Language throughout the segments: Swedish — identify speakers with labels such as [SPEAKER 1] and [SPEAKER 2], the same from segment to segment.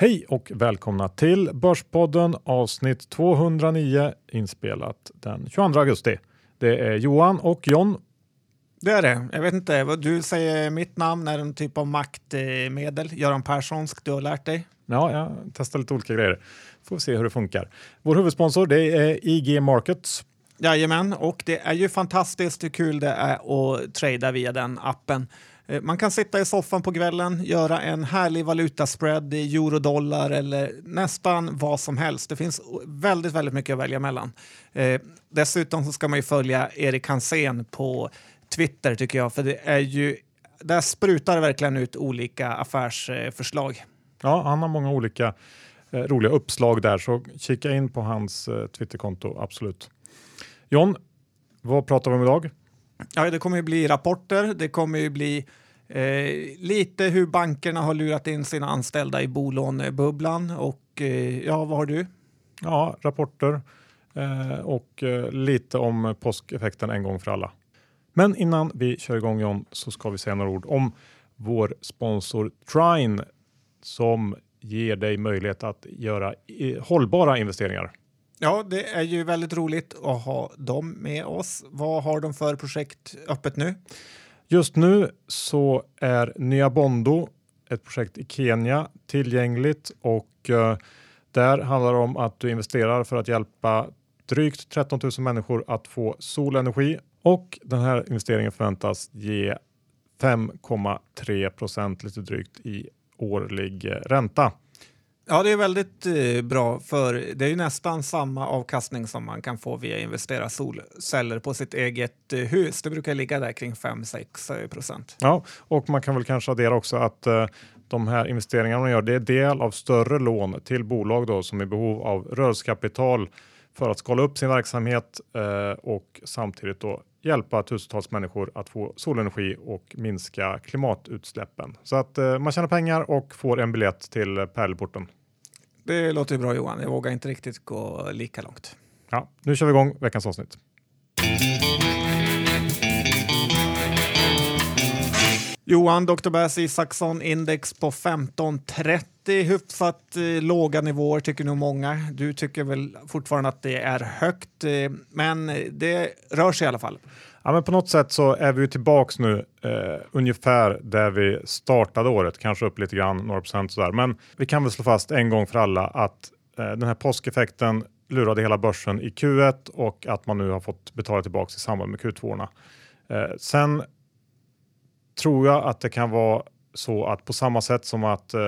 [SPEAKER 1] Hej och välkomna till Börspodden avsnitt 209 inspelat den 22 augusti. Det är Johan och John.
[SPEAKER 2] Det är det. Jag vet inte, vad du säger mitt namn är en typ av maktmedel. Göran Perssonsk, du har lärt dig?
[SPEAKER 1] Ja, jag testar lite olika grejer. Får se hur det funkar. Vår huvudsponsor det är IG Markets.
[SPEAKER 2] Jajamän, och det är ju fantastiskt hur kul det är att trada via den appen. Eh, man kan sitta i soffan på kvällen, göra en härlig valutaspread i eurodollar eller nästan vad som helst. Det finns väldigt, väldigt mycket att välja mellan. Eh, dessutom så ska man ju följa Erik Hansén på Twitter tycker jag, för det är ju där sprutar verkligen ut olika affärsförslag.
[SPEAKER 1] Ja, han har många olika eh, roliga uppslag där, så kika in på hans eh, Twitterkonto, absolut. John, vad pratar vi om idag?
[SPEAKER 2] Ja, det kommer ju bli rapporter. Det kommer ju bli eh, lite hur bankerna har lurat in sina anställda i bolånebubblan och eh, ja, vad har du?
[SPEAKER 1] Ja, rapporter eh, och eh, lite om påskeffekten en gång för alla. Men innan vi kör igång John så ska vi säga några ord om vår sponsor Trine som ger dig möjlighet att göra eh, hållbara investeringar.
[SPEAKER 2] Ja, det är ju väldigt roligt att ha dem med oss. Vad har de för projekt öppet nu?
[SPEAKER 1] Just nu så är Nya Bondo, ett projekt i Kenya, tillgängligt och eh, där handlar det om att du investerar för att hjälpa drygt 13 000 människor att få solenergi och den här investeringen förväntas ge 5,3 procent lite drygt i årlig eh, ränta.
[SPEAKER 2] Ja, det är väldigt eh, bra för det är ju nästan samma avkastning som man kan få via investera solceller på sitt eget eh, hus. Det brukar ligga där kring 5-6 eh, procent.
[SPEAKER 1] Ja, och man kan väl kanske addera också att eh, de här investeringarna man gör, det är del av större lån till bolag då som är i behov av rörelsekapital för att skala upp sin verksamhet eh, och samtidigt då hjälpa tusentals människor att få solenergi och minska klimatutsläppen. Så att eh, man tjänar pengar och får en biljett till pärleporten.
[SPEAKER 2] Det låter bra Johan. Jag vågar inte riktigt gå lika långt.
[SPEAKER 1] Ja, nu kör vi igång veckans avsnitt.
[SPEAKER 2] Johan, Dr. Bass Isaksson, index på 1530, hyfsat eh, låga nivåer tycker nog många. Du tycker väl fortfarande att det är högt, eh, men det rör sig i alla fall.
[SPEAKER 1] Ja, men på något sätt så är vi tillbaks nu eh, ungefär där vi startade året, kanske upp lite grann, några procent sådär. Men vi kan väl slå fast en gång för alla att eh, den här påskeffekten lurade hela börsen i Q1 och att man nu har fått betala tillbaks i samband med Q2. Eh, sen tror jag att det kan vara så att på samma sätt som att eh,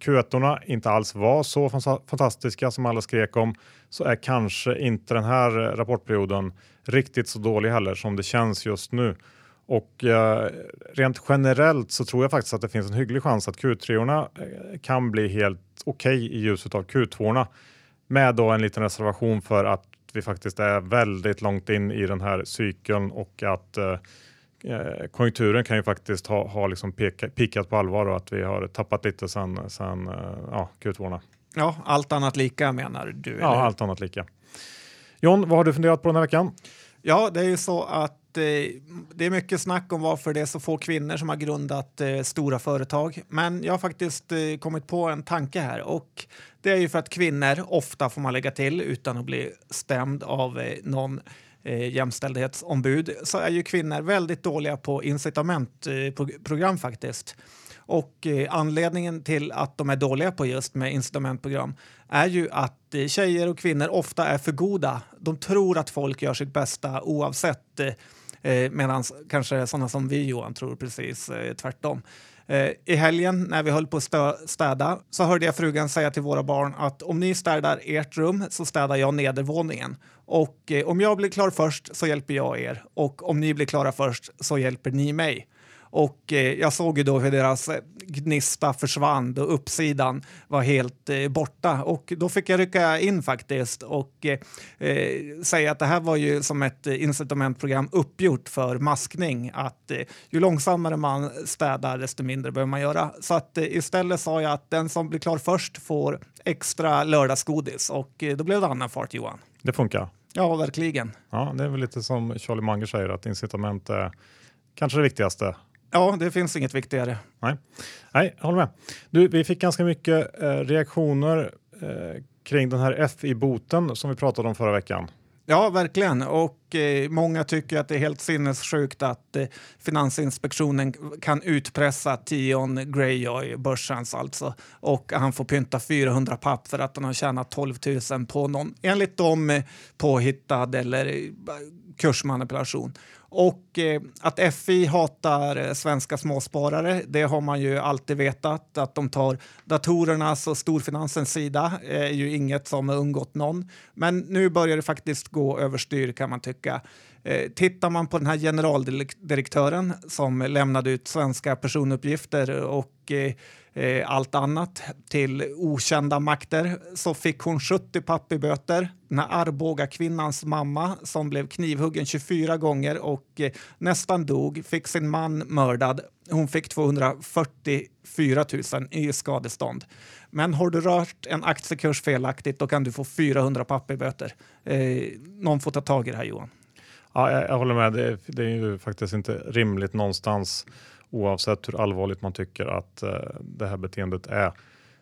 [SPEAKER 1] Q1 inte alls var så fantastiska som alla skrek om så är kanske inte den här rapportperioden riktigt så dålig heller som det känns just nu. Och eh, rent generellt så tror jag faktiskt att det finns en hygglig chans att Q3 eh, kan bli helt okej okay i ljuset av Q2 med då en liten reservation för att vi faktiskt är väldigt långt in i den här cykeln och att eh, eh konjunkturen kan ju faktiskt ha, ha liksom peka, pikat på allvar och att vi har tappat lite sen, sen eh, ja, Q2.
[SPEAKER 2] Ja, allt annat lika menar du?
[SPEAKER 1] Ja, eller? allt annat lika. John, vad har du funderat på den här veckan?
[SPEAKER 2] Ja, det är ju så att eh, det är mycket snack om varför det är så få kvinnor som har grundat eh, stora företag. Men jag har faktiskt eh, kommit på en tanke här och det är ju för att kvinnor, ofta får man lägga till utan att bli stämd av eh, någon eh, jämställdhetsombud, så är ju kvinnor väldigt dåliga på incitamentprogram eh, faktiskt. Och eh, anledningen till att de är dåliga på just med incitamentprogram är ju att eh, tjejer och kvinnor ofta är för goda. De tror att folk gör sitt bästa oavsett eh, eh medan kanske sådana som vi Johan tror precis eh, tvärtom. Eh, I helgen när vi höll på att städa så hörde jag frugan säga till våra barn att om ni städar ert rum så städar jag nedervåningen. Och eh, om jag blir klar först så hjälper jag er och om ni blir klara först så hjälper ni mig. Och eh, jag såg ju då hur deras eh, gnista försvann och uppsidan var helt eh, borta. Och då fick jag rycka in faktiskt och eh, eh säga att det här var ju som ett eh, incitamentprogram uppgjort för maskning. Att ju långsammare man städar desto mindre behöver man göra. Så att istället sa jag att den som blir klar först får extra lördagsgodis och då blev det annan fart Johan.
[SPEAKER 1] Det funkar.
[SPEAKER 2] Ja, verkligen.
[SPEAKER 1] Ja, det är väl lite som Charlie Munger säger att incitament är kanske det viktigaste
[SPEAKER 2] Ja, det finns inget viktigare.
[SPEAKER 1] Nej, Nej jag håller med. Du, vi fick ganska mycket eh, reaktioner eh, kring den här FI-boten som vi pratade om förra veckan.
[SPEAKER 2] Ja, verkligen. Och eh, många tycker att det är helt sinnessjukt att eh, Finansinspektionen kan utpressa Tion Greyjoy, börsens alltså, och han får pynta 400 papp för att han har tjänat 12 000 på någon, enligt dem, eh, påhittad eller eh, kursmanipulation. Och eh, att FI hatar eh, svenska småsparare, det har man ju alltid vetat. Att de tar datorernas och storfinansens sida eh, är ju inget som har undgått någon. Men nu börjar det faktiskt gå överstyr kan man tycka. Eh, tittar man på den här generaldirektören som lämnade ut svenska personuppgifter och eh, eh allt annat till okända makter så fick hon 70 papp i böter. Den här Arboga kvinnans mamma som blev knivhuggen 24 gånger och eh, nästan dog fick sin man mördad. Hon fick 244 000 i skadestånd. Men har du rört en aktiekurs felaktigt då kan du få 400 papp i böter. Eh, någon får ta tag i det här Johan.
[SPEAKER 1] Ja, jag, jag håller med. Det, det är ju faktiskt inte rimligt någonstans oavsett hur allvarligt man tycker att eh, det här beteendet är.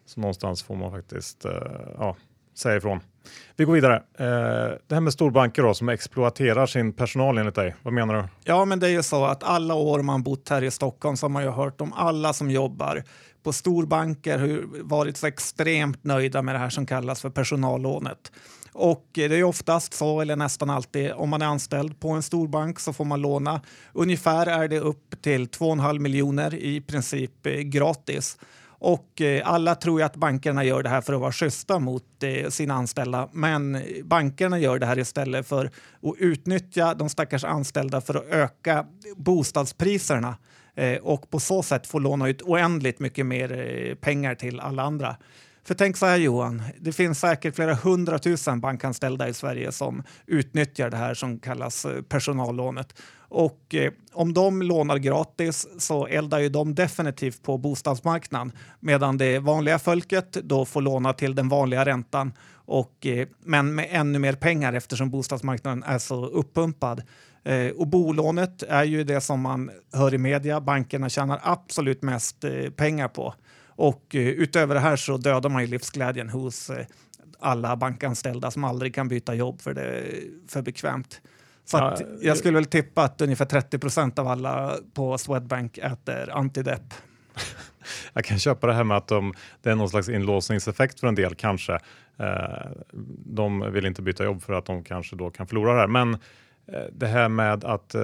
[SPEAKER 1] Så någonstans får man faktiskt eh, ja, säga ifrån. Vi går vidare. Eh, det här med storbanker då, som exploaterar sin personal enligt dig. Vad menar du?
[SPEAKER 2] Ja, men det är ju så att alla år man bott här i Stockholm så har man ju hört om alla som jobbar på storbanker har varit så extremt nöjda med det här som kallas för personallånet. Och eh, det är oftast så, eller nästan alltid, om man är anställd på en storbank så får man låna. Ungefär är det upp till 2,5 miljoner i princip eh, gratis. Och eh, alla tror ju att bankerna gör det här för att vara schyssta mot sina anställda. Men bankerna gör det här istället för att utnyttja de stackars anställda för att öka bostadspriserna och på så sätt få låna ut oändligt mycket mer pengar till alla andra. För tänk så här Johan, det finns säkert flera hundratusen bankanställda i Sverige som utnyttjar det här som kallas eh, personallånet. Och eh, om de lånar gratis så eldar ju de definitivt på bostadsmarknaden medan det vanliga folket då får låna till den vanliga räntan och, eh, men med ännu mer pengar eftersom bostadsmarknaden är så uppumpad. Eh, och bolånet är ju det som man hör i media bankerna tjänar absolut mest eh, pengar på. Och eh, utöver det här så dödar man ju livsglädjen hos eh, alla bankanställda som aldrig kan byta jobb för det är för bekvämt. Så ja, jag skulle väl tippa att ungefär 30 procent av alla på Swedbank äter antidepp.
[SPEAKER 1] jag kan köpa det här med att de, det är någon slags inlåsningseffekt för en del kanske. Eh, de vill inte byta jobb för att de kanske då kan förlora det här. Men Eh, det här med att eh,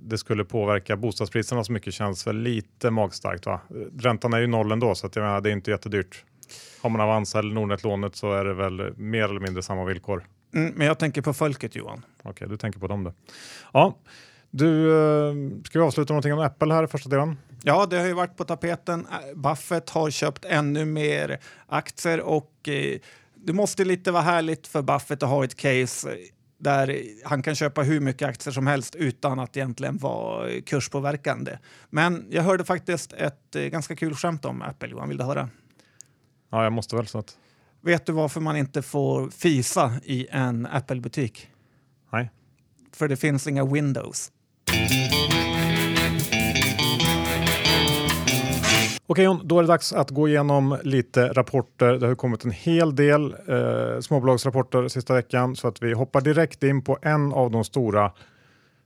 [SPEAKER 1] det skulle påverka bostadspriserna så mycket känns väl lite magstarkt. Va? Räntan är ju noll ändå så att jag menar, det är inte jättedyrt. Har man Avanza eller Nordnet-lånet så är det väl mer eller mindre samma villkor.
[SPEAKER 2] Mm, men jag tänker på folket Johan.
[SPEAKER 1] Okej, okay, du tänker på dem du. Ja, du, eh, ska vi avsluta någonting om Apple här i första delen?
[SPEAKER 2] Ja, det har ju varit på tapeten. Buffett har köpt ännu mer aktier och eh, det måste lite vara härligt för Buffett att ha ett case där han kan köpa hur mycket aktier som helst utan att egentligen vara kurspåverkande. Men jag hörde faktiskt ett eh, ganska kul skämt om Apple. Johan, vill du höra?
[SPEAKER 1] Ja, jag måste väl. Så att...
[SPEAKER 2] Vet du varför man inte får fisa i en Apple-butik?
[SPEAKER 1] Nej.
[SPEAKER 2] För det finns inga Windows.
[SPEAKER 1] Okej John, då är det dags att gå igenom lite rapporter. Det har kommit en hel del eh, småbolagsrapporter sista veckan så att vi hoppar direkt in på en av de stora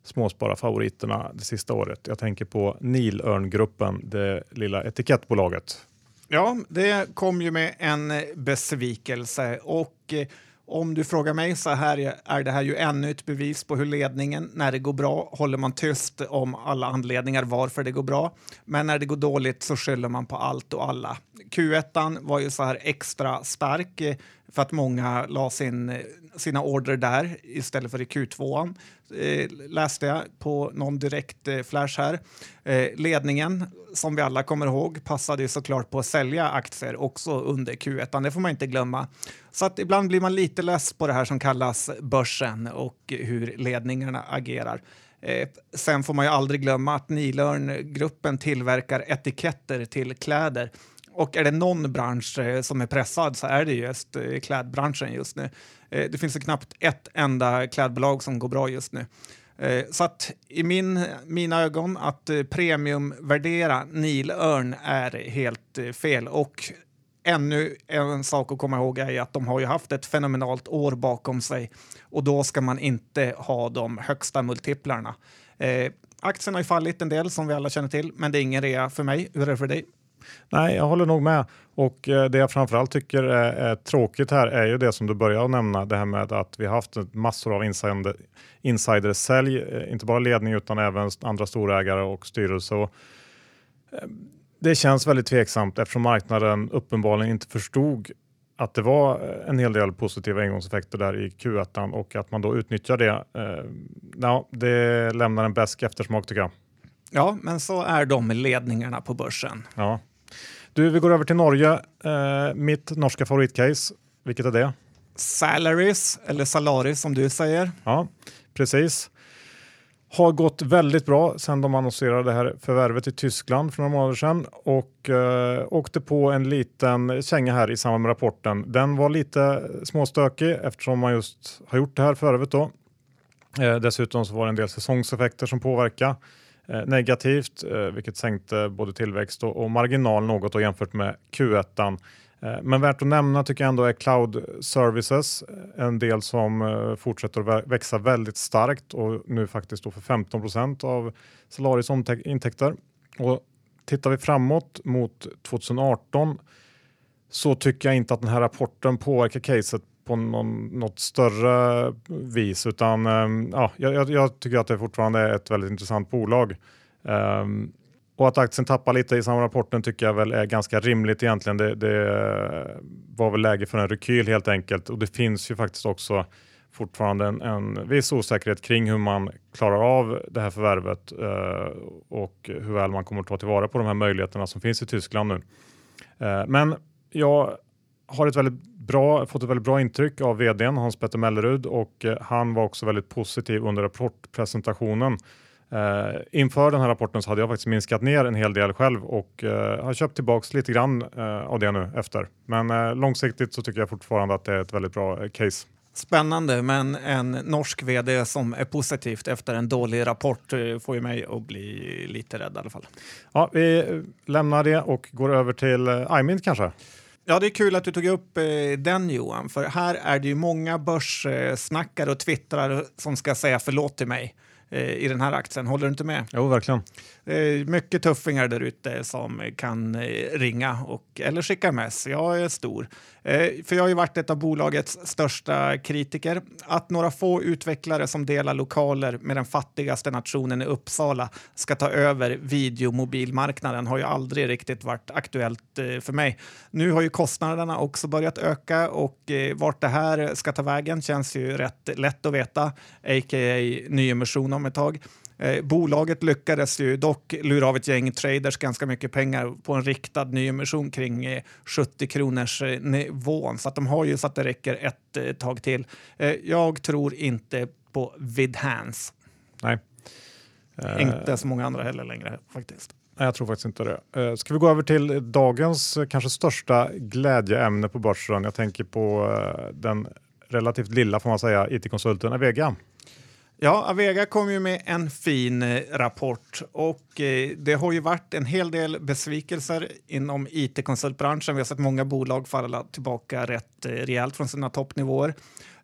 [SPEAKER 1] småspararfavoriterna det sista året. Jag tänker på Nilörngruppen, det lilla etikettbolaget.
[SPEAKER 2] Ja, det kom ju med en besvikelse och eh, om du frågar mig så här är det här ju ännu ett bevis på hur ledningen, när det går bra, håller man tyst om alla anledningar varför det går bra. Men när det går dåligt så skyller man på allt och alla. Q1 var ju så här extra stark för att många la sin, sina order där istället för i Q2. Eh, läste jag på någon direkt eh, flash här. Eh, ledningen, som vi alla kommer ihåg, passade ju såklart på att sälja aktier också under Q1. Det får man inte glömma. Så att ibland blir man lite less på det här som kallas börsen och hur ledningarna agerar. Eh, sen får man ju aldrig glömma att Nilörn-gruppen tillverkar etiketter till kläder och är det någon bransch eh, som är pressad så är det just eh, klädbranschen just nu. Eh, det finns knappt ett enda klädbolag som går bra just nu. Så att i min, mina ögon att premiumvärdera Nilörn är helt fel. Och ännu en sak att komma ihåg är att de har ju haft ett fenomenalt år bakom sig och då ska man inte ha de högsta multiplarna. Eh, aktien har ju fallit en del som vi alla känner till, men det är ingen rea för mig. Hur är det för dig?
[SPEAKER 1] Nej, jag håller nog med. Och eh, det jag framförallt tycker är, är, tråkigt här är ju det som du började nämna, det här med att vi har haft massor av insider, insidersälj, eh, inte bara ledning utan även andra storägare och styrelse. Och, eh, det känns väldigt tveksamt eftersom marknaden uppenbarligen inte förstod att det var en hel del positiva engångseffekter där i Q1 och att man då utnyttjar det. Ja, det lämnar en bäsk eftersmak tycker jag.
[SPEAKER 2] Ja, men så är de ledningarna på börsen.
[SPEAKER 1] Ja. Du, vi går över till Norge. Eh, mitt norska favoritcase, vilket är det?
[SPEAKER 2] Salaries, eller Salaris som du säger.
[SPEAKER 1] Ja, precis. Har gått väldigt bra sedan de annonserade det här förvärvet i Tyskland för några månader sedan och eh, åkte på en liten känga här i samband med rapporten. Den var lite småstökig eftersom man just har gjort det här förvärvet då. Eh, dessutom så var det en del säsongseffekter som påverkade Eh, negativt, eh, vilket sänkte både tillväxt och, och marginal något och jämfört med Q1. Eh, men värt att nämna tycker jag ändå är cloud services, en del som fortsätter att växa väldigt starkt och nu faktiskt står för 15% av Salaris intäkter. Och tittar vi framåt mot 2018 så tycker jag inte att den här rapporten påverkar caset på någon, något större vis utan ehm, ja, jag, jag, tycker att det fortfarande är ett väldigt intressant bolag. Um, och att aktien tappar lite i samma rapporten tycker jag väl är ganska rimligt egentligen. Det, det eh, var väl läge för en rekyl helt enkelt och det finns ju faktiskt också fortfarande en, en viss osäkerhet kring hur man klarar av det här förvärvet eh, och hur väl man kommer att ta tillvara på de här möjligheterna som finns i Tyskland nu. Eh, men jag har ett väldigt bra, fått ett väldigt bra intryck av vdn Hans-Petter Mellerud och eh, han var också väldigt positiv under rapportpresentationen. Uh, inför den här rapporten så hade jag faktiskt minskat ner en hel del själv och uh, har köpt tillbaks lite grann uh, av det nu efter. Men långsiktigt så tycker jag fortfarande att det är ett väldigt bra case.
[SPEAKER 2] Spännande, men en norsk vd som är positivt efter en dålig rapport får ju mig att bli lite rädd i alla fall.
[SPEAKER 1] Ja, vi lämnar det och går över till iMint kanske.
[SPEAKER 2] Ja, det är kul att du tog upp eh, den Johan, för här är det ju många börssnackare och twittrare som ska säga förlåt till mig eh, i den här aktien. Håller du inte med?
[SPEAKER 1] Jo, verkligen.
[SPEAKER 2] Eh, mycket tuffingar där ute som kan eh, ringa och, eller skicka mess. Jag är stor. Eh, för jag har ju varit ett av bolagets största kritiker. Att några få utvecklare som delar lokaler med den fattigaste nationen i Uppsala ska ta över videomobilmarknaden har ju aldrig riktigt varit aktuellt för mig. Nu har ju kostnaderna också börjat öka och vart det här ska ta vägen känns ju rätt lätt att veta, a.k.a. nyemission om ett tag. Eh, bolaget lyckades ju dock lura av ett gäng traders ganska mycket pengar på en riktad nyemission kring eh, 70 kronors eh, nivån. Så att de har ju så att det räcker ett eh, tag till. Eh, jag tror inte på Vidhands.
[SPEAKER 1] Nej.
[SPEAKER 2] Inte så många andra heller längre faktiskt.
[SPEAKER 1] Nej, jag tror faktiskt inte det. Ska vi gå över till dagens kanske största glädjeämne på börsen? Jag tänker på den relativt lilla får man säga it-konsulten Avega.
[SPEAKER 2] Ja, Avega kom ju med en fin eh, rapport och eh, det har ju varit en hel del besvikelser inom it-konsultbranschen. Vi har sett många bolag falla tillbaka rätt eh, rejält från sina toppnivåer.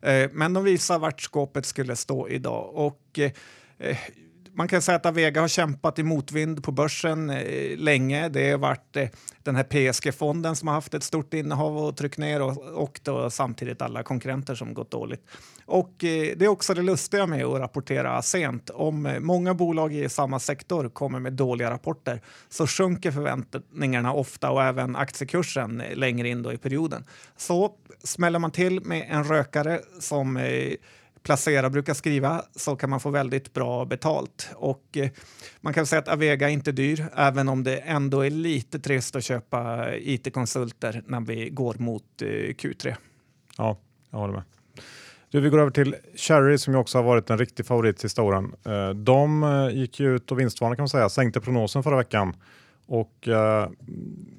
[SPEAKER 2] Eh, men de visar vart skåpet skulle stå idag och eh, man kan säga att Avega har kämpat i motvind på börsen eh, länge. Det har varit eh, den här PSG-fonden som har haft ett stort innehav och tryckt ner och, och då samtidigt alla konkurrenter som gått dåligt. Och eh, det är också det lustiga med att rapportera sent. Om eh, många bolag i samma sektor kommer med dåliga rapporter så sjunker förväntningarna ofta och även aktiekursen eh, längre in då i perioden. Så smäller man till med en rökare som eh, Placera brukar skriva så kan man få väldigt bra betalt. Och eh, man kan säga att Avega är inte dyr, även om det ändå är lite trist att köpa it-konsulter när vi går mot eh, Q3.
[SPEAKER 1] Ja, jag håller med. Du, vi går över till Cherry som ju också har varit en riktig favorit sista åren. Eh, de eh, gick ju ut och vinstvarnade kan man säga, sänkte prognosen förra veckan och eh,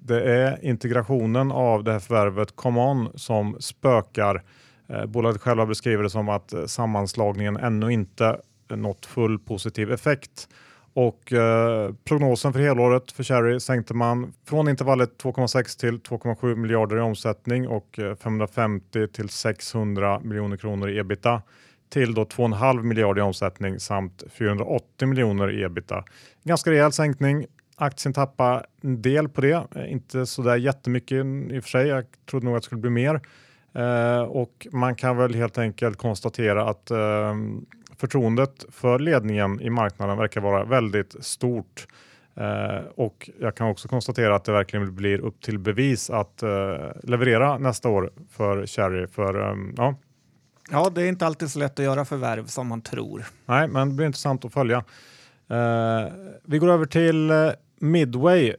[SPEAKER 1] det är integrationen av det här förvärvet ComeOn som spökar. Eh, bolaget själva beskriver det som att eh, sammanslagningen ännu inte nått full positiv effekt. Och eh, prognosen för helåret för Cherry sänkte man från intervallet 2,6 till 2,7 miljarder i omsättning och eh, 550 till 600 miljoner kronor i ebita till då 2,5 miljarder i omsättning samt 480 miljoner i ebita. Ganska rejäl sänkning. Aktien tappade en del på det, inte så där jättemycket i och för sig. Jag trodde nog att det skulle bli mer. Eh, och man kan väl helt enkelt konstatera att eh, förtroendet för ledningen i marknaden verkar vara väldigt stort. Eh, och jag kan också konstatera att det verkligen blir upp till bevis att eh, leverera nästa år för Cherry. För, eh, ja.
[SPEAKER 2] ja, det är inte alltid så lätt att göra förvärv som man tror.
[SPEAKER 1] Nej, men det blir intressant att följa. Eh, vi går över till Midway,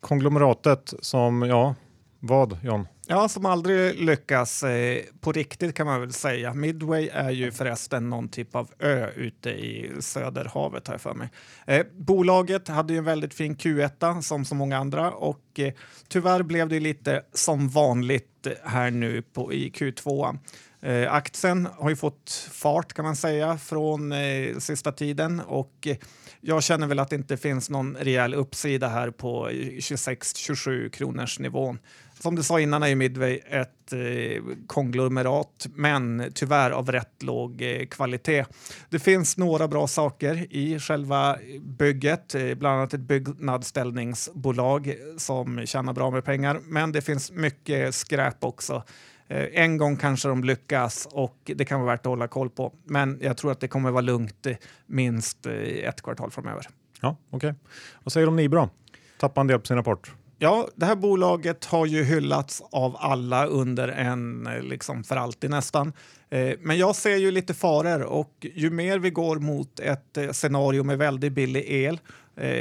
[SPEAKER 1] konglomeratet som, ja, vad John?
[SPEAKER 2] Ja, som aldrig lyckas eh, på riktigt kan man väl säga. Midway är ju förresten någon typ av ö ute i Söderhavet har jag för mig. Eh, bolaget hade ju en väldigt fin Q1 som så många andra och eh, tyvärr blev det lite som vanligt här nu på, i Q2. Eh, aktien har ju fått fart kan man säga från eh, sista tiden och eh, jag känner väl att det inte finns någon rejäl uppsida här på eh, 26-27 kronors nivån. Som du sa innan är ju Midway ett eh, konglomerat, men tyvärr av rätt låg eh, kvalitet. Det finns några bra saker i själva bygget, eh, bland annat ett byggnadsställningsbolag som tjänar bra med pengar, men det finns mycket skräp också. Eh, en gång kanske de lyckas och det kan vara värt att hålla koll på. Men jag tror att det kommer vara lugnt eh, minst eh, ett kvartal framöver.
[SPEAKER 1] Ja, okej. Okay. Vad säger du om Nibra? Tappar en del på sin rapport.
[SPEAKER 2] Ja, det här bolaget har ju hyllats av alla under en, eh, liksom för alltid nästan. Eh, men jag ser ju lite faror och ju mer vi går mot ett eh, scenario med väldigt billig el,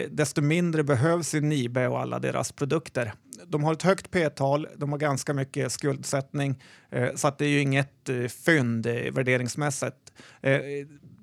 [SPEAKER 2] desto mindre behövs ju Nibe och alla deras produkter de har ett högt p-tal, de har ganska mycket skuldsättning så att det är ju inget fynd värderingsmässigt.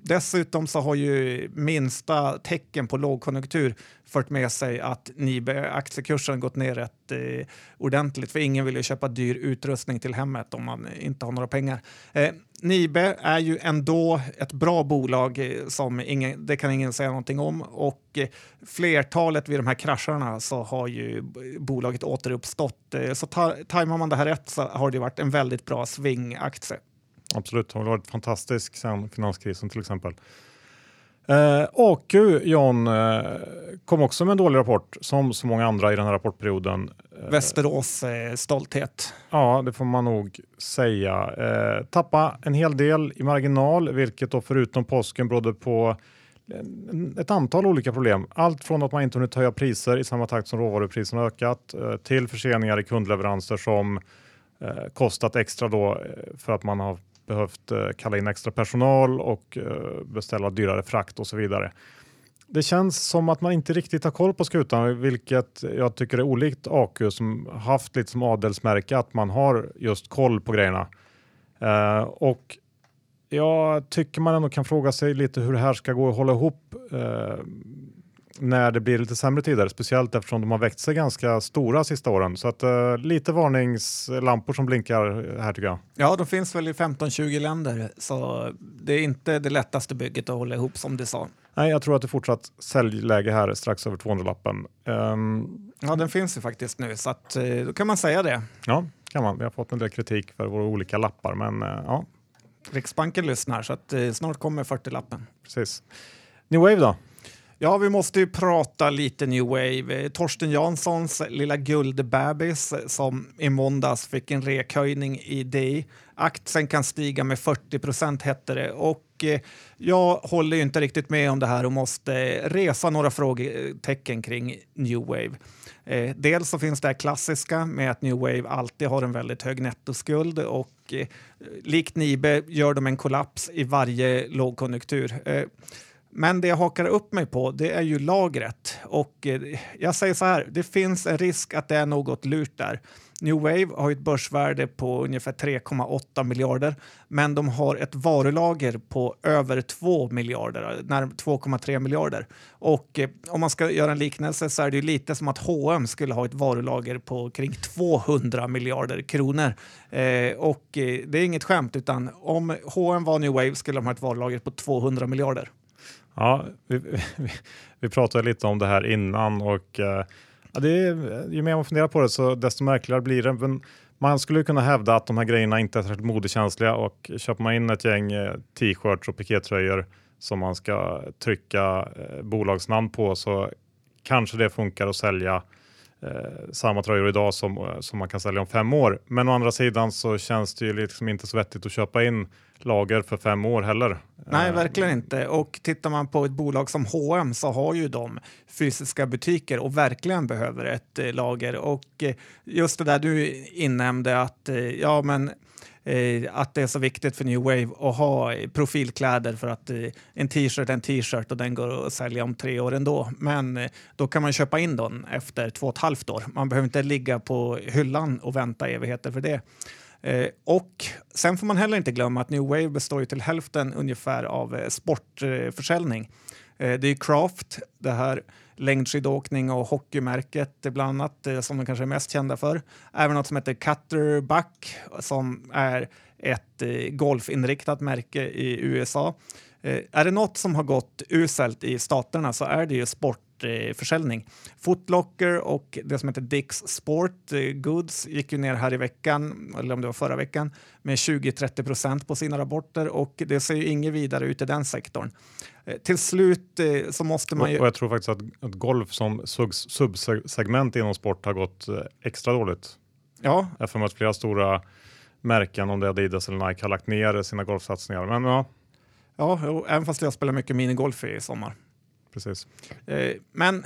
[SPEAKER 2] Dessutom så har ju minsta tecken på lågkonjunktur fört med sig att Nibe-aktiekursen gått ner rätt eh, ordentligt för ingen vill ju köpa dyr utrustning till hemmet om man inte har några pengar. Eh, Nibe är ju ändå ett bra bolag eh, som ingen, det kan ingen säga någonting om och eh, flertalet vid de här krascherna så har ju bolaget återuppstått. Eh, så tajmar man det här rätt så har det varit en väldigt bra svingaktie.
[SPEAKER 1] Absolut, det har varit fantastisk sedan finanskrisen till exempel. Eh, AQ, John, eh, kom också med en dålig rapport som så många andra i den här rapportperioden.
[SPEAKER 2] Eh, Västerås eh, stolthet.
[SPEAKER 1] Ja, det får man nog säga. Eh, tappa en hel del i marginal, vilket då förutom påsken berodde på ett antal olika problem. Allt från att man inte hunnit höja priser i samma takt som råvarupriserna ökat eh, till förseningar i kundleveranser som eh, kostat extra då för att man har behövt eh, kalla in extra personal och eh, beställa dyrare frakt och så vidare. Det känns som att man inte riktigt har koll på skutan, vilket jag tycker är olikt AQ som haft lite som adelsmärke att man har just koll på grejerna. Eh, och jag tycker man ändå kan fråga sig lite hur det här ska gå att hålla ihop när det blir lite sämre tider, speciellt eftersom de har växt sig ganska stora sista åren. Så att, uh, lite varningslampor som blinkar här tycker jag.
[SPEAKER 2] Ja, de finns väl i 15-20 länder, så det är inte det lättaste bygget att hålla ihop som du sa.
[SPEAKER 1] Nej, jag tror att det är fortsatt säljläge här strax över 200-lappen. Um,
[SPEAKER 2] ehm, ja, den finns ju faktiskt nu, så att, uh, då kan man säga det.
[SPEAKER 1] Ja, kan man. Vi har fått en del kritik för våra olika lappar, men uh, ja.
[SPEAKER 2] Riksbanken lyssnar, så att, snart kommer 40-lappen.
[SPEAKER 1] Precis. New Wave då?
[SPEAKER 2] Ja, vi måste ju prata lite new wave. Eh, Torsten Janssons lilla guldbebis eh, som i måndags fick en rekhöjning i DI. Aktien kan stiga med 40 procent hette det och eh, jag håller inte riktigt med om det här och måste eh, resa några frågetecken kring new wave. Eh, dels så finns det här klassiska med att new wave alltid har en väldigt hög nettoskuld och eh, likt Nibe gör de en kollaps i varje lågkonjunktur. Men det jag hakar upp mig på det är ju lagret. Och eh, jag säger så här, det finns en risk att det är något lurt där. New Wave har ett börsvärde på ungefär 3,8 miljarder, men de har ett varulager på över 2 miljarder, 2,3 miljarder. Och eh, om man ska göra en liknelse så är det lite som att H&M skulle ha ett varulager på kring 200 miljarder kronor. Eh, och eh, det är inget skämt, utan om H&M var New Wave skulle de ha ett varulager på 200 miljarder.
[SPEAKER 1] Ja, vi, vi, vi pratade lite om det här innan och eh, Ja, det är, ju mer man funderar på det så desto märkligare blir det. Men man skulle kunna hävda att de här grejerna inte är särskilt modekänsliga och köper man in ett gäng eh, t-shirts och pikétröjor som man ska trycka eh, bolagsnamn på så kanske det funkar att sälja eh, samma tröjor idag som, eh, som man kan sälja om fem år. Men å andra sidan så känns det ju liksom inte så vettigt att köpa in lager för fem år heller.
[SPEAKER 2] Nej, eh, verkligen inte. Och tittar man på ett bolag som H&M så har ju de fysiska butiker och verkligen behöver ett eh, lager. Och eh, just det där du innämnde att ja, men eh, att det är så viktigt för New Wave att ha eh, profilkläder för att eh, en t-shirt är en t-shirt och den går att sälja om tre år ändå. Men eh, då kan man köpa in den efter två och ett halvt år. Man behöver inte ligga på hyllan och vänta evigheter för det. Eh, och sen får man heller inte glömma att New Wave består ju till hälften ungefär av eh, sportförsäljning. Eh, det är Craft, det här längdskidåkning och hockeymärket bland annat eh, som de kanske är mest kända för. Även något som heter Cutterback som är ett eh, golfinriktat märke i USA. Eh, är det något som har gått uselt i staterna så är det ju sport försäljning. Footlocker och det som heter Dicks Sport Goods gick ju ner här i veckan, eller om det var förra veckan, med 20-30 procent på sina rapporter och det ser ju inget vidare ut i den sektorn. Eh, till slut eh, så måste man ju...
[SPEAKER 1] Och jag tror faktiskt att, att golf som subsegment inom sport har gått eh, extra dåligt.
[SPEAKER 2] Ja.
[SPEAKER 1] Jag har att flera stora märken, om det är Adidas eller Nike, har lagt ner sina golfsatsningar. Men ja.
[SPEAKER 2] Ja, även fast jag spelar mycket minigolf i sommar.
[SPEAKER 1] Precis.
[SPEAKER 2] Eh, men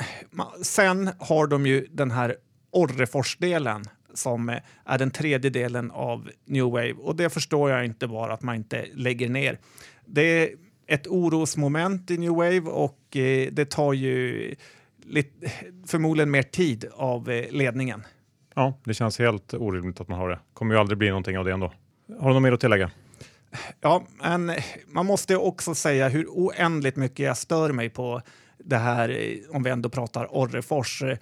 [SPEAKER 2] sen har de ju den här Orrefors-delen som eh, är den tredje delen av New Wave och det förstår jag inte bara att man inte lägger ner. Det är ett orosmoment i New Wave och eh, det tar ju lite, förmodligen mer tid av eh, ledningen.
[SPEAKER 1] Ja, det känns helt orimligt att man har det. kommer ju aldrig bli någonting av det ändå. Har du något mer att tillägga?
[SPEAKER 2] Ja, men man måste också säga hur oändligt mycket jag stör mig på det här, eh, om vi ändå pratar Orrefors. Eh,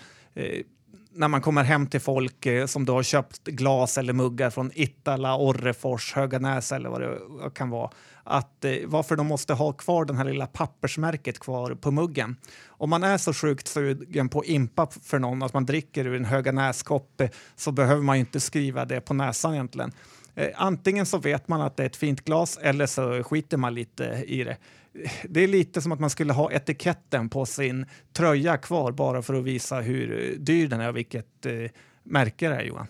[SPEAKER 2] när man kommer hem till folk eh, som då har köpt glas eller muggar från Ittala, Orrefors, Höganäs eller vad det kan vara. Att, eh, varför de måste ha kvar det här lilla pappersmärket kvar på muggen. Om man är så sjukt sugen på att impa för någon att man dricker ur en Höganäskopp eh, så behöver man inte skriva det på näsan egentligen. Eh, antingen så vet man att det är ett fint glas eller så skiter man lite i det det är lite som att man skulle ha etiketten på sin tröja kvar bara för att visa hur dyr den är och vilket eh, märke det är, Johan.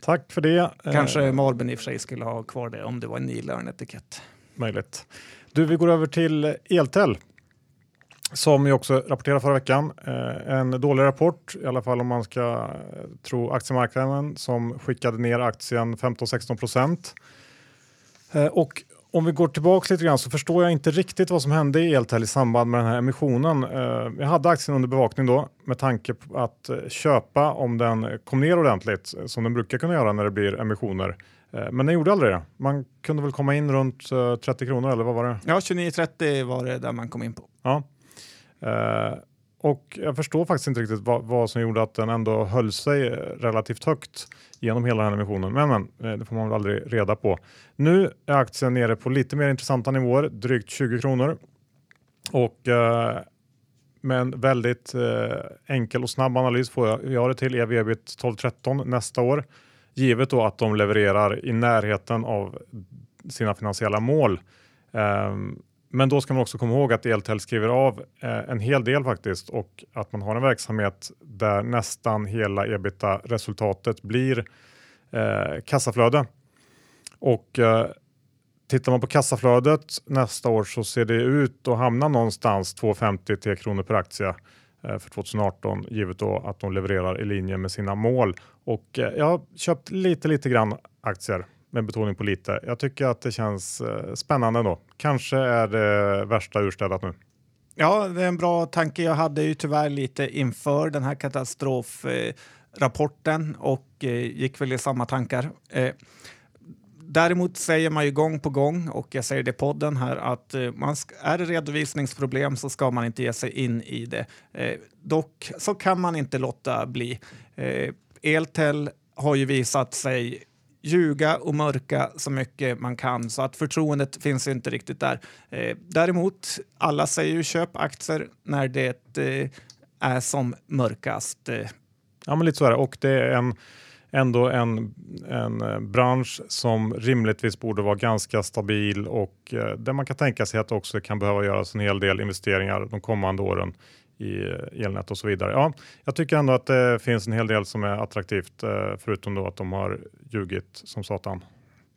[SPEAKER 1] Tack för det.
[SPEAKER 2] Kanske eh, Marben i och för sig skulle ha kvar det om det var en Nilörn-etikett.
[SPEAKER 1] Möjligt. Du, vi går över till Eltel som ju också rapporterade förra veckan. Eh, en dålig rapport, i alla fall om man ska eh, tro aktiemarknaden som skickade ner aktien 15-16 procent. Eh, och om vi går tillbaka lite grann så förstår jag inte riktigt vad som hände i Eltel i samband med den här emissionen. Jag hade aktien under bevakning då med tanke på att köpa om den kom ner ordentligt som den brukar kunna göra när det blir emissioner. Men den gjorde aldrig det. Man kunde väl komma in runt 30 kronor eller vad var det?
[SPEAKER 2] Ja, 29,30 var det där man kom in på.
[SPEAKER 1] Ja. Eh, och jag förstår faktiskt inte riktigt vad, vad, som gjorde att den ändå höll sig relativt högt genom hela den här emissionen. Men, men eh, det får man väl aldrig reda på. Nu är aktien nere på lite mer intressanta nivåer, drygt 20 kronor. Och eh, med en väldigt eh, enkel och snabb analys får jag, jag det till ev ebit 12-13 nästa år. Givet då att de levererar i närheten av sina finansiella mål. Um, men då ska man också komma ihåg att Eltel skriver av eh, en hel del faktiskt och att man har en verksamhet där nästan hela ebita-resultatet blir eh, kassaflöde. Och eh, tittar man på kassaflödet nästa år så ser det ut att hamna någonstans 2,50 till kronor per aktie eh, för 2018 givet då att de levererar i linje med sina mål. Och eh, jag har köpt lite, lite grann aktier med betoning på lite. Jag tycker att det känns eh, spännande då. Kanske är det värsta urstädat nu.
[SPEAKER 2] Ja, det är en bra tanke. Jag hade ju tyvärr lite inför den här katastrofrapporten eh, och eh, gick väl i samma tankar. Eh, däremot säger man ju gång på gång, och jag säger det i podden här, att eh, man är det redovisningsproblem så ska man inte ge sig in i det. Eh, dock så kan man inte låta bli. Eltel har ju visat sig ljuga och mörka så mycket man kan så att förtroendet finns inte riktigt där. Eh, däremot, alla säger ju köp aktier när det eh, är som mörkast. Eh.
[SPEAKER 1] Ja, men lite så är det. Och det är en, ändå en, en eh, bransch som rimligtvis borde vara ganska stabil och eh, där man kan tänka sig att det också kan behöva göras en hel del investeringar de kommande åren i elnät och så vidare. Ja, jag tycker ändå att det finns en hel del som är attraktivt eh, förutom då att de har ljugit som satan.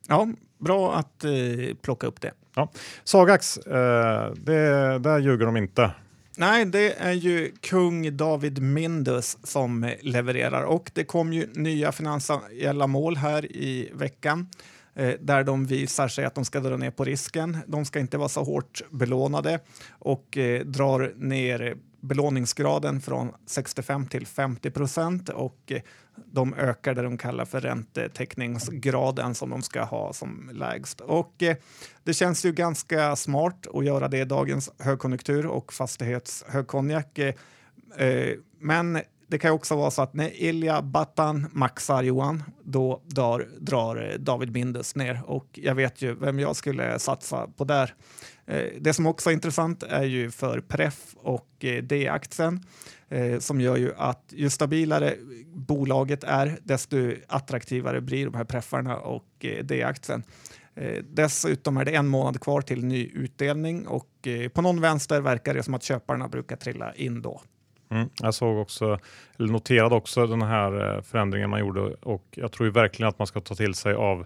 [SPEAKER 2] Ja, bra att eh, plocka upp det.
[SPEAKER 1] Ja. Sagax, eh, det, där ljuger de inte.
[SPEAKER 2] Nej, det är ju kung David Mindus som levererar och det kom ju nya finansiella mål här i veckan eh, där de visar sig att de ska dra ner på risken. De ska inte vara så hårt belånade och eh, drar ner belåningsgraden från 65 till 50 procent och eh, de ökar det de kallar för räntetäckningsgraden som de ska ha som lägst. Och eh, det känns ju ganska smart att göra det i dagens högkonjunktur och fastighetshögkonjak. Eh, men det kan också vara så att när Ilja Battan maxar Johan, då drar, drar David Bindus ner och jag vet ju vem jag skulle satsa på där. Eh, det som också är intressant är ju för Pref och eh, D-aktien eh, som gör ju att ju stabilare bolaget är, desto attraktivare blir de här preffarna och D-aktien. Dessutom är det en månad kvar till ny utdelning och på någon vänster verkar det som att köparna brukar trilla in då.
[SPEAKER 1] Mm, jag såg också, eller noterade också den här förändringen man gjorde och jag tror ju verkligen att man ska ta till sig av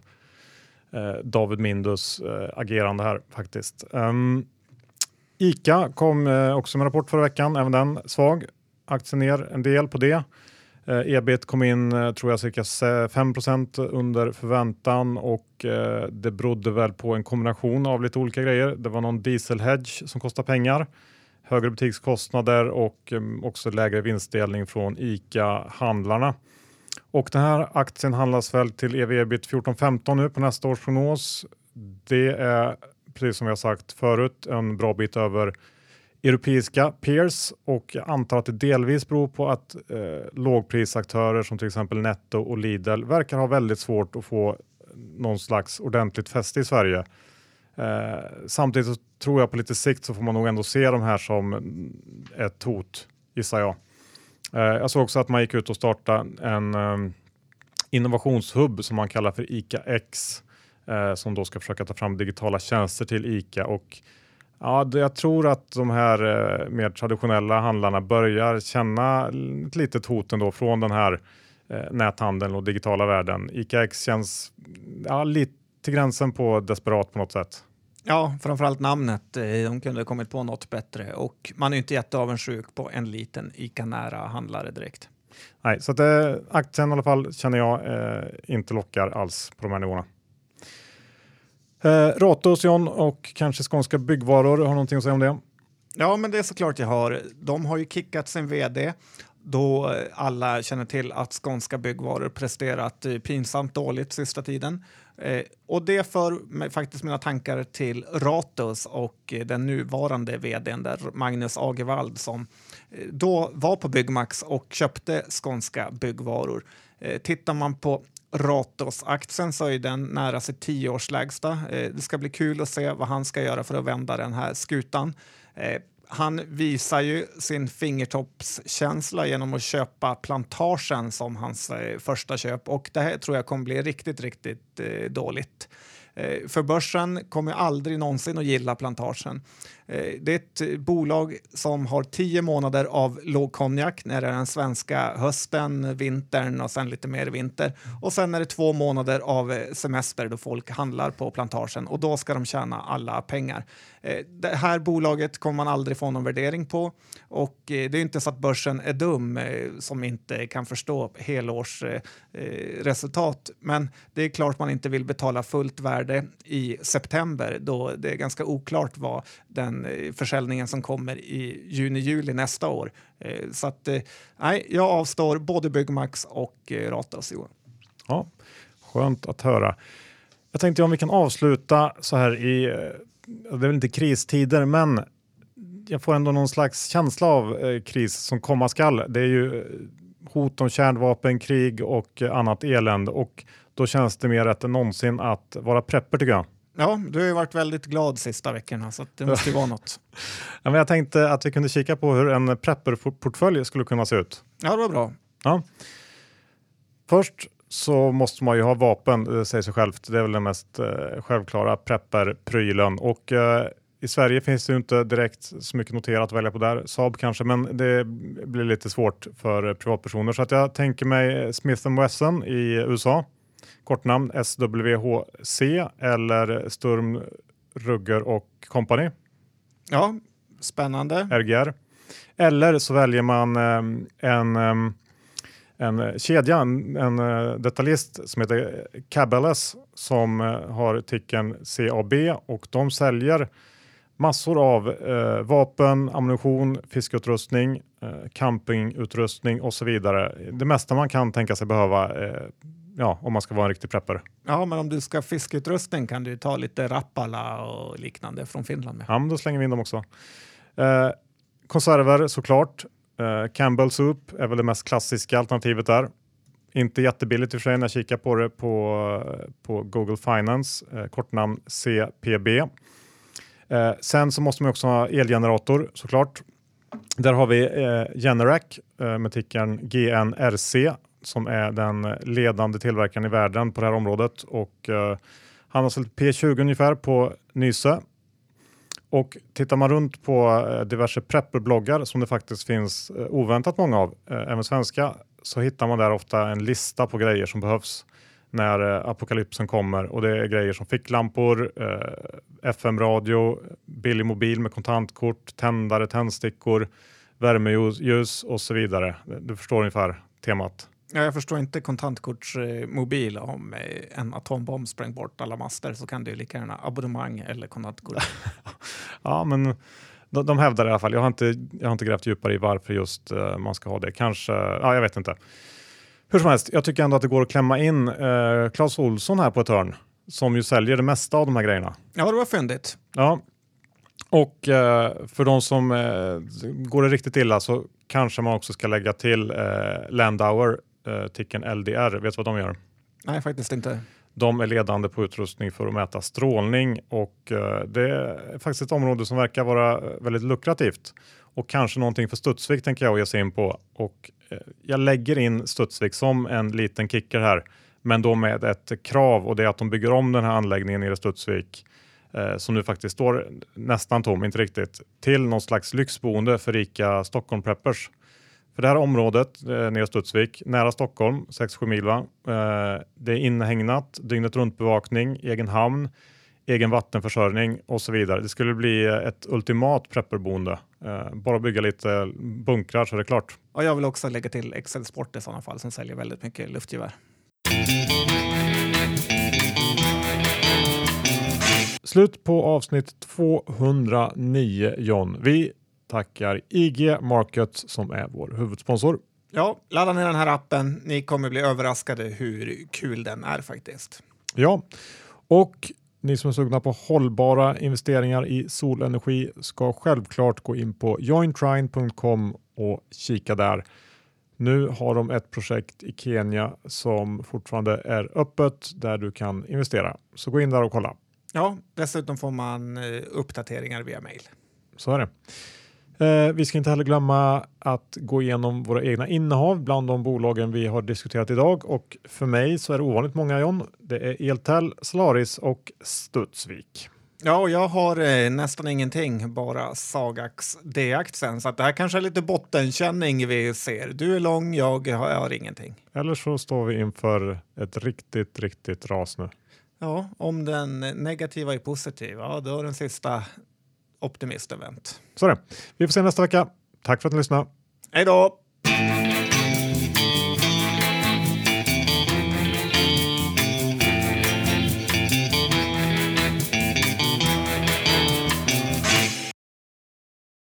[SPEAKER 1] Eh, David Mindus eh, agerande här faktiskt. Um, Ica kom eh, också med rapport förra veckan, även den svag. Aktien ner en del på det. Eh, ebit kom in eh, tror jag cirka 5% under förväntan och eh, det berodde väl på en kombination av lite olika grejer. Det var någon dieselhedge som kostar pengar, högre butikskostnader och mm, också lägre vinstdelning från ICA-handlarna. Och den här aktien handlas väl till ev-ebit 14-15 nu på nästa års prognos. Det är precis som jag sagt förut en bra bit över europeiska peers och jag antar att det delvis beror på att eh, lågprisaktörer som till exempel Netto och Lidl verkar ha väldigt svårt att få någon slags ordentligt fäste i Sverige. Eh, samtidigt så tror jag på lite sikt så får man nog ändå se de här som ett hot, gissar jag. Eh, jag såg också att man gick ut och startade en ehm, innovationshubb som man kallar för ICA X eh, som då ska försöka ta fram digitala tjänster till ICA och Ja, jag tror att de här eh, mer traditionella handlarna börjar känna ett litet hot ändå från den här näthandeln och digitala världen. ICA X känns ja, lite till gränsen på desperat på något sätt.
[SPEAKER 2] Ja, framförallt namnet. Eh, de kunde ha kommit på något bättre och man är inte jätteavundsjuk på en liten ICA-nära handlare direkt.
[SPEAKER 1] Nej, så att eh, aktien i alla fall känner jag eh, inte lockar alls på de här nivåerna. Eh, Ratos John och kanske Skånska Byggvaror, har någonting att säga om det?
[SPEAKER 2] Ja, men det är såklart jag har. De har ju kickat sin vd då alla känner till att Skånska Byggvaror presterat eh, pinsamt dåligt sista tiden. Eh, och det för mig faktiskt mina tankar till Ratos och eh, den nuvarande vdn där, Magnus Agevald som eh, då var på Byggmax och köpte skånska byggvaror. Eh, tittar man på Ratos-aktien så är den nära sig tioårslägsta. Eh, det ska bli kul att se vad han ska göra för att vända den här skutan. Eh, han visar ju sin fingertoppskänsla genom att köpa plantagen som hans eh, första köp och det här tror jag kommer bli riktigt, riktigt eh, dåligt. Eh, för börsen kommer aldrig någonsin att gilla plantagen. Eh, det är ett eh, bolag som har tio månader av lågkonjak när det är den svenska hösten, vintern och sen lite mer vinter. Och sen är det två månader av eh, semester då folk handlar på plantagen och då ska de tjäna alla pengar. Det här bolaget kommer man aldrig få någon värdering på och det är inte så att börsen är dum som inte kan förstå helårsresultat. Men det är klart man inte vill betala fullt värde i september då det är ganska oklart vad den försäljningen som kommer i juni-juli nästa år. Eh, så att eh, nej, jag avstår både Byggmax och eh, Ratos Johan.
[SPEAKER 1] Ja, skönt att höra. Jag tänkte om vi kan avsluta så här i, eh, det är väl inte kristider, men jag får ändå någon slags känsla av eh, kris som komma skall. Det är ju hot om kärnvapen, krig och annat elände och då känns det mer rätt än någonsin att vara prepper tycker jag.
[SPEAKER 2] Ja, du har ju varit väldigt glad sista veckorna så det måste ju vara något.
[SPEAKER 1] ja, men jag tänkte att vi kunde kika på hur en prepper-portfölj skulle kunna se ut.
[SPEAKER 2] Ja, det var bra.
[SPEAKER 1] Ja. Först så måste man ju ha vapen, det säger sig självt. Det är väl den mest eh, självklara prepper-prylen. Och eh, i Sverige finns det ju inte direkt så mycket noterat att välja på där. Saab kanske, men det blir lite svårt för privatpersoner. Så att jag tänker mig Smith Wesson i USA. Kortnamn SWHC eller Sturm, Rugger och Company.
[SPEAKER 2] Ja, spännande.
[SPEAKER 1] RGR. Eller så väljer man um, en, um, en kedja, en, en uh, detaljist som heter Cabales som har ticken CAB och de säljer massor av eh, vapen, ammunition, fiskeutrustning, eh, campingutrustning och så vidare. Det mesta man kan tänka sig behöva eh, ja, om man ska vara en riktig prepper.
[SPEAKER 2] Ja, men om du ska ha fiskeutrustning kan du ta lite Rappala och liknande från Finland. Med.
[SPEAKER 1] Ja, men då slänger vi in dem också. Eh, konserver såklart. Eh, Campbell Soup är väl det mest klassiska alternativet där. Inte jättebilligt i och för sig när jag kikar på det på, på Google Finance, eh, kortnamn CPB. Eh, sen så måste man också ha elgenerator såklart. Där har vi eh, Generac eh, med tickern GNRC som är den ledande tillverkaren i världen på det här området och eh, han har sålt P20 ungefär på Nyse. Och tittar man runt på eh, diverse prepperbloggar som det faktiskt finns eh, oväntat många av, eh, även svenska, så hittar man där ofta en lista på grejer som behövs när eh, apokalypsen kommer och det är grejer som ficklampor, eh, FM-radio, billig mobil med kontantkort, tändare, tändstickor, värmeljus och så vidare. Du förstår ungefär temat.
[SPEAKER 2] Ja, jag förstår inte kontantkortsmobil eh, om eh, en atombomb spräng bort alla master så kan du lika gärna abonnemang eller kontantkort.
[SPEAKER 1] ja, men de, de hävdar i alla fall. Jag har inte, jag har inte grävt djupare i varför just uh, man ska ha det. Kanske, ja, jag vet inte. Hur som helst, jag tycker ändå att det går att klämma in uh, Clas Olsson här på ett hörn som ju säljer det mesta av de här grejerna.
[SPEAKER 2] Ja, det var fyndigt.
[SPEAKER 1] Ja, och uh, för de som går det riktigt illa så kanske man också ska lägga till Landauer eh, ticken LDR. Vet du vad de gör?
[SPEAKER 2] Nej, faktiskt inte.
[SPEAKER 1] De är ledande på utrustning för att mäta strålning och eh, det är faktiskt ett område som verkar vara väldigt lukrativt och kanske någonting för Studsvik tänker jag ge sig in på. Och eh, jag lägger in Studsvik som en liten kicker här, men då med ett krav och det är att de bygger om den här anläggningen i Studsvik eh, som nu faktiskt står nästan tom, inte riktigt, till någon slags lyxboende för rika Stockholm preppers. För det här området eh, nere Studsvik, nära Stockholm, 6-7 mil. Va? Eh, det är inhägnat, dygnet runt bevakning, egen hamn, egen vattenförsörjning och så vidare. Det skulle bli ett ultimat prepperboende. Eh, bara bygga lite bunkrar så är det klart.
[SPEAKER 2] Och jag vill också lägga till Excel Sport i sådana fall som säljer väldigt mycket luftgevär.
[SPEAKER 1] Slut på avsnitt 209 John. Vi tackar IG Markets som är vår huvudsponsor.
[SPEAKER 2] Ja, ladda ner den här appen. Ni kommer bli överraskade hur kul den är faktiskt.
[SPEAKER 1] Ja, och ni som är sugna på hållbara investeringar i solenergi ska självklart gå in på jointrine.com och kika där. Nu har de ett projekt i Kenya som fortfarande är öppet där du kan investera. Så gå in där och kolla.
[SPEAKER 2] Ja, dessutom får man eh, uppdateringar via mail.
[SPEAKER 1] Så är det. Eh, vi ska inte heller glömma att gå igenom våra egna innehav bland de bolagen vi har diskuterat idag och för mig så är det ovanligt många John. Det är Eltel, Solaris och Studsvik.
[SPEAKER 2] Ja, och jag har eh, nästan ingenting, bara Sagax D-aktien. Så att det här kanske är lite bottenkänning vi ser. Du är lång, jag har, jag har ingenting.
[SPEAKER 1] Eller så står vi inför ett riktigt, riktigt ras nu.
[SPEAKER 2] Ja, om den negativa är positiv, ja, då är den sista optimist-event.
[SPEAKER 1] Så det. Vi får se nästa vecka. Tack för att ni lyssnade.
[SPEAKER 2] Hej då!